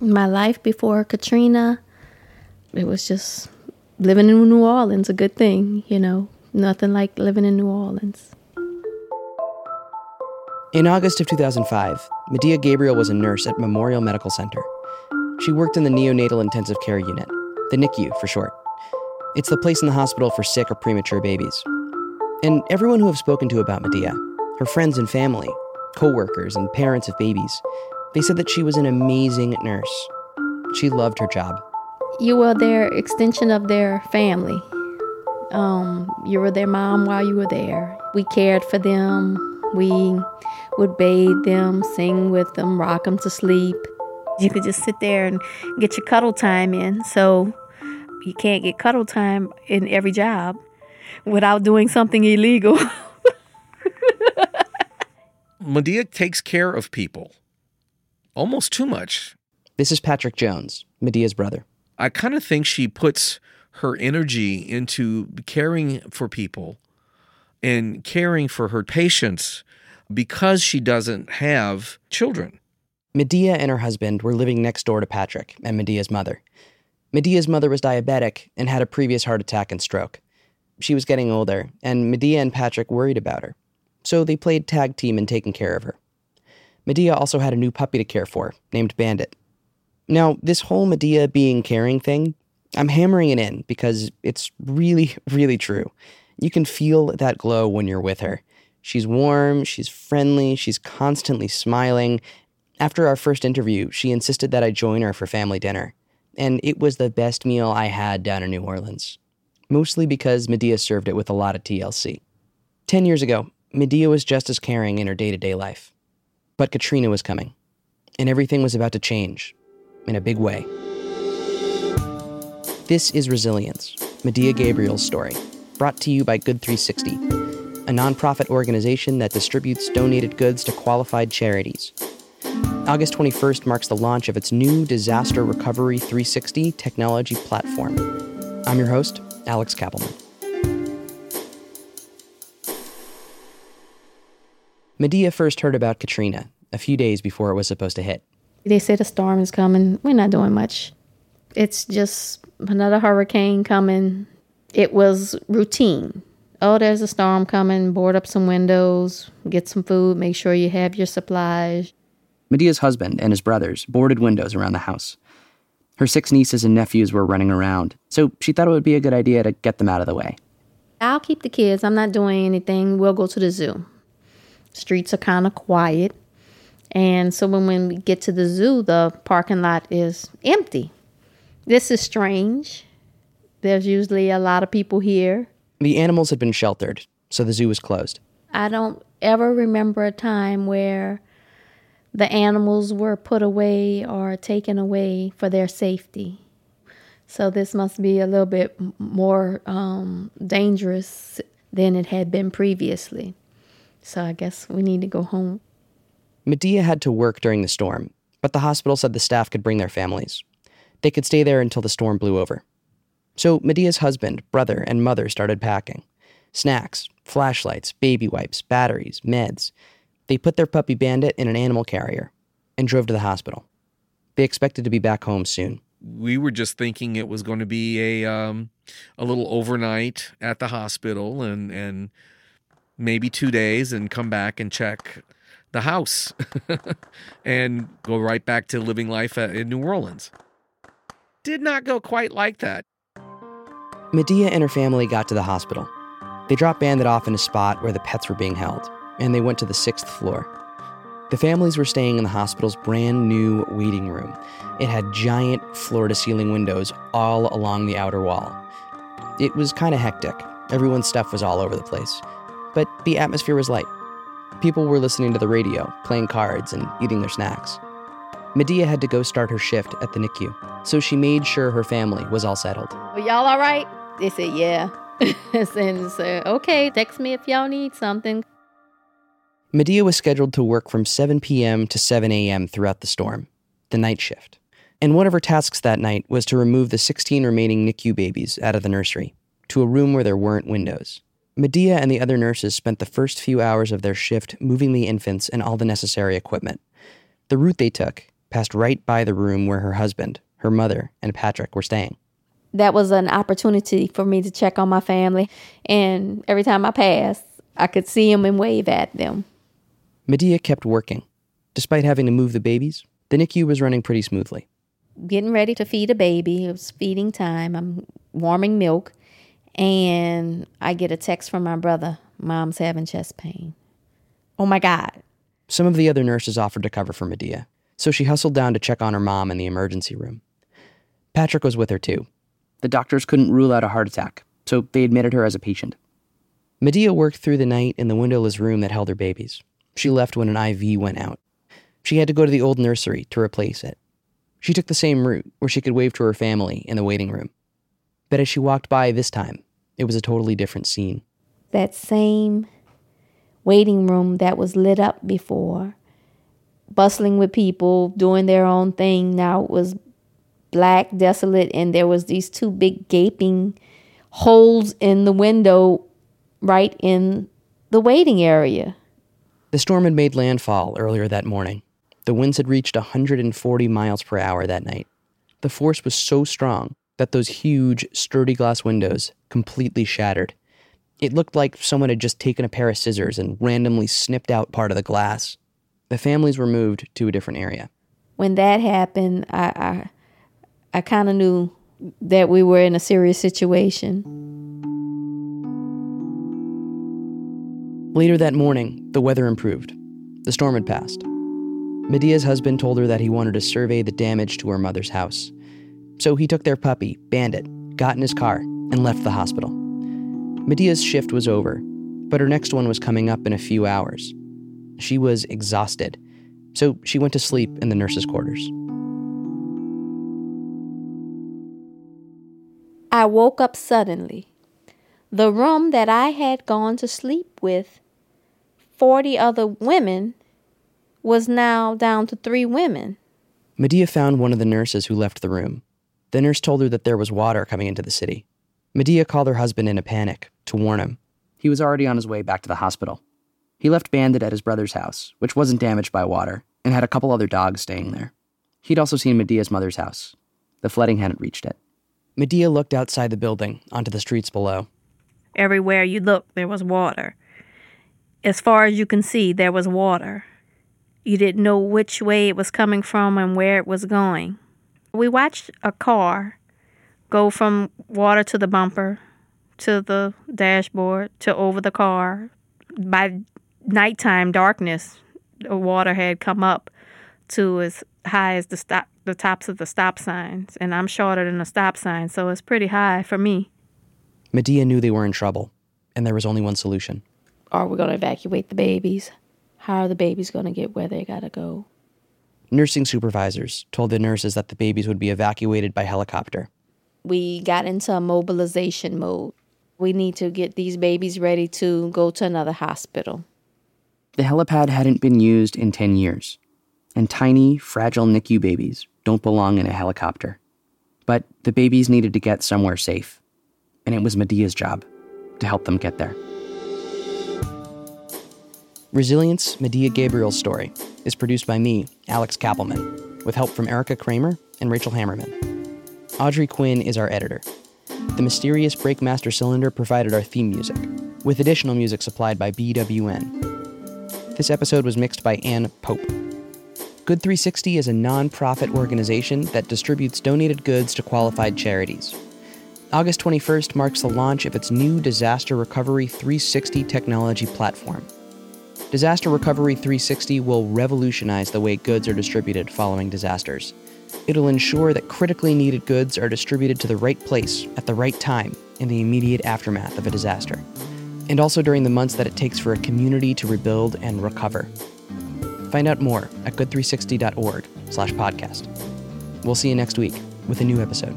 My life before Katrina, it was just living in New Orleans, a good thing, you know, nothing like living in New Orleans. In August of 2005, Medea Gabriel was a nurse at Memorial Medical Center. She worked in the neonatal intensive care unit, the NICU for short. It's the place in the hospital for sick or premature babies. And everyone who I've spoken to about Medea, her friends and family, co-workers and parents of babies, they said that she was an amazing nurse. She loved her job. You were their extension of their family. Um, you were their mom while you were there. We cared for them. We would bathe them, sing with them, rock them to sleep. You could just sit there and get your cuddle time in. So you can't get cuddle time in every job without doing something illegal. Medea takes care of people almost too much. This is Patrick Jones, Medea's brother. I kind of think she puts her energy into caring for people and caring for her patients because she doesn't have children. Medea and her husband were living next door to Patrick and Medea's mother. Medea's mother was diabetic and had a previous heart attack and stroke. She was getting older, and Medea and Patrick worried about her. So they played tag team in taking care of her. Medea also had a new puppy to care for, named Bandit. Now, this whole Medea being caring thing, I'm hammering it in because it's really, really true. You can feel that glow when you're with her. She's warm, she's friendly, she's constantly smiling. After our first interview, she insisted that I join her for family dinner. And it was the best meal I had down in New Orleans. Mostly because Medea served it with a lot of TLC. Ten years ago, Medea was just as caring in her day to day life. But Katrina was coming, and everything was about to change in a big way. This is Resilience, Medea Gabriel's story, brought to you by Good 360, a nonprofit organization that distributes donated goods to qualified charities. August 21st marks the launch of its new Disaster Recovery 360 technology platform. I'm your host, Alex Kapelman. Medea first heard about Katrina a few days before it was supposed to hit. They said a storm is coming. We're not doing much. It's just another hurricane coming. It was routine. Oh, there's a storm coming. Board up some windows, get some food, make sure you have your supplies. Medea's husband and his brothers boarded windows around the house. Her six nieces and nephews were running around, so she thought it would be a good idea to get them out of the way. I'll keep the kids. I'm not doing anything. We'll go to the zoo. Streets are kind of quiet. And so when, when we get to the zoo, the parking lot is empty. This is strange. There's usually a lot of people here. The animals had been sheltered, so the zoo was closed. I don't ever remember a time where the animals were put away or taken away for their safety. So this must be a little bit more um, dangerous than it had been previously. So I guess we need to go home. Medea had to work during the storm, but the hospital said the staff could bring their families. They could stay there until the storm blew over. So Medea's husband, brother, and mother started packing snacks, flashlights, baby wipes, batteries, meds. They put their puppy Bandit in an animal carrier and drove to the hospital. They expected to be back home soon. We were just thinking it was going to be a um, a little overnight at the hospital and and maybe two days and come back and check the house and go right back to living life in New Orleans. Did not go quite like that. Medea and her family got to the hospital. They dropped Bandit off in a spot where the pets were being held, and they went to the sixth floor. The families were staying in the hospital's brand new waiting room. It had giant floor to ceiling windows all along the outer wall. It was kind of hectic. Everyone's stuff was all over the place. But the atmosphere was light. People were listening to the radio, playing cards, and eating their snacks. Medea had to go start her shift at the NICU, so she made sure her family was all settled. Are y'all all right? They said, yeah. and said, okay, text me if y'all need something. Medea was scheduled to work from 7 p.m. to 7 a.m. throughout the storm, the night shift. And one of her tasks that night was to remove the 16 remaining NICU babies out of the nursery to a room where there weren't windows. Medea and the other nurses spent the first few hours of their shift moving the infants and all the necessary equipment. The route they took, passed right by the room where her husband, her mother, and Patrick were staying. That was an opportunity for me to check on my family, and every time I passed, I could see them and wave at them. Medea kept working. Despite having to move the babies, the NICU was running pretty smoothly. Getting ready to feed a baby, it was feeding time. I'm warming milk, and I get a text from my brother Mom's having chest pain. Oh my God. Some of the other nurses offered to cover for Medea, so she hustled down to check on her mom in the emergency room. Patrick was with her too. The doctors couldn't rule out a heart attack, so they admitted her as a patient. Medea worked through the night in the windowless room that held her babies. She left when an IV went out. She had to go to the old nursery to replace it. She took the same route where she could wave to her family in the waiting room. But as she walked by this time, it was a totally different scene. That same waiting room that was lit up before, bustling with people doing their own thing, now it was black, desolate, and there was these two big gaping holes in the window right in the waiting area. The storm had made landfall earlier that morning. The winds had reached 140 miles per hour that night. The force was so strong that those huge, sturdy glass windows completely shattered. It looked like someone had just taken a pair of scissors and randomly snipped out part of the glass. The families were moved to a different area. When that happened, I I, I kind of knew that we were in a serious situation. Later that morning, the weather improved. The storm had passed. Medea's husband told her that he wanted to survey the damage to her mother's house. So he took their puppy, Bandit, got in his car, and left the hospital. Medea's shift was over, but her next one was coming up in a few hours. She was exhausted, so she went to sleep in the nurse's quarters. I woke up suddenly. The room that I had gone to sleep with 40 other women was now down to three women. Medea found one of the nurses who left the room. The nurse told her that there was water coming into the city. Medea called her husband in a panic to warn him. He was already on his way back to the hospital. He left Bandit at his brother's house, which wasn't damaged by water, and had a couple other dogs staying there. He'd also seen Medea's mother's house. The flooding hadn't reached it. Medea looked outside the building onto the streets below. Everywhere you looked, there was water. As far as you can see, there was water. You didn't know which way it was coming from and where it was going. We watched a car go from water to the bumper, to the dashboard, to over the car. By nighttime darkness, the water had come up to as high as the stop the tops of the stop signs, and I'm shorter than a stop sign, so it's pretty high for me. Medea knew they were in trouble, and there was only one solution. Are we going to evacuate the babies? How are the babies going to get where they got to go? Nursing supervisors told the nurses that the babies would be evacuated by helicopter. We got into a mobilization mode. We need to get these babies ready to go to another hospital. The helipad hadn't been used in 10 years, and tiny, fragile NICU babies don't belong in a helicopter. But the babies needed to get somewhere safe, and it was Medea's job to help them get there. Resilience, Medea Gabriel's story, is produced by me, Alex Kapelman, with help from Erica Kramer and Rachel Hammerman. Audrey Quinn is our editor. The mysterious Breakmaster cylinder provided our theme music, with additional music supplied by BWN. This episode was mixed by Ann Pope. Good 360 is a non-profit organization that distributes donated goods to qualified charities. August 21st marks the launch of its new Disaster Recovery 360 technology platform. Disaster Recovery 360 will revolutionize the way goods are distributed following disasters. It'll ensure that critically needed goods are distributed to the right place at the right time in the immediate aftermath of a disaster, and also during the months that it takes for a community to rebuild and recover. Find out more at good360.org/podcast. We'll see you next week with a new episode.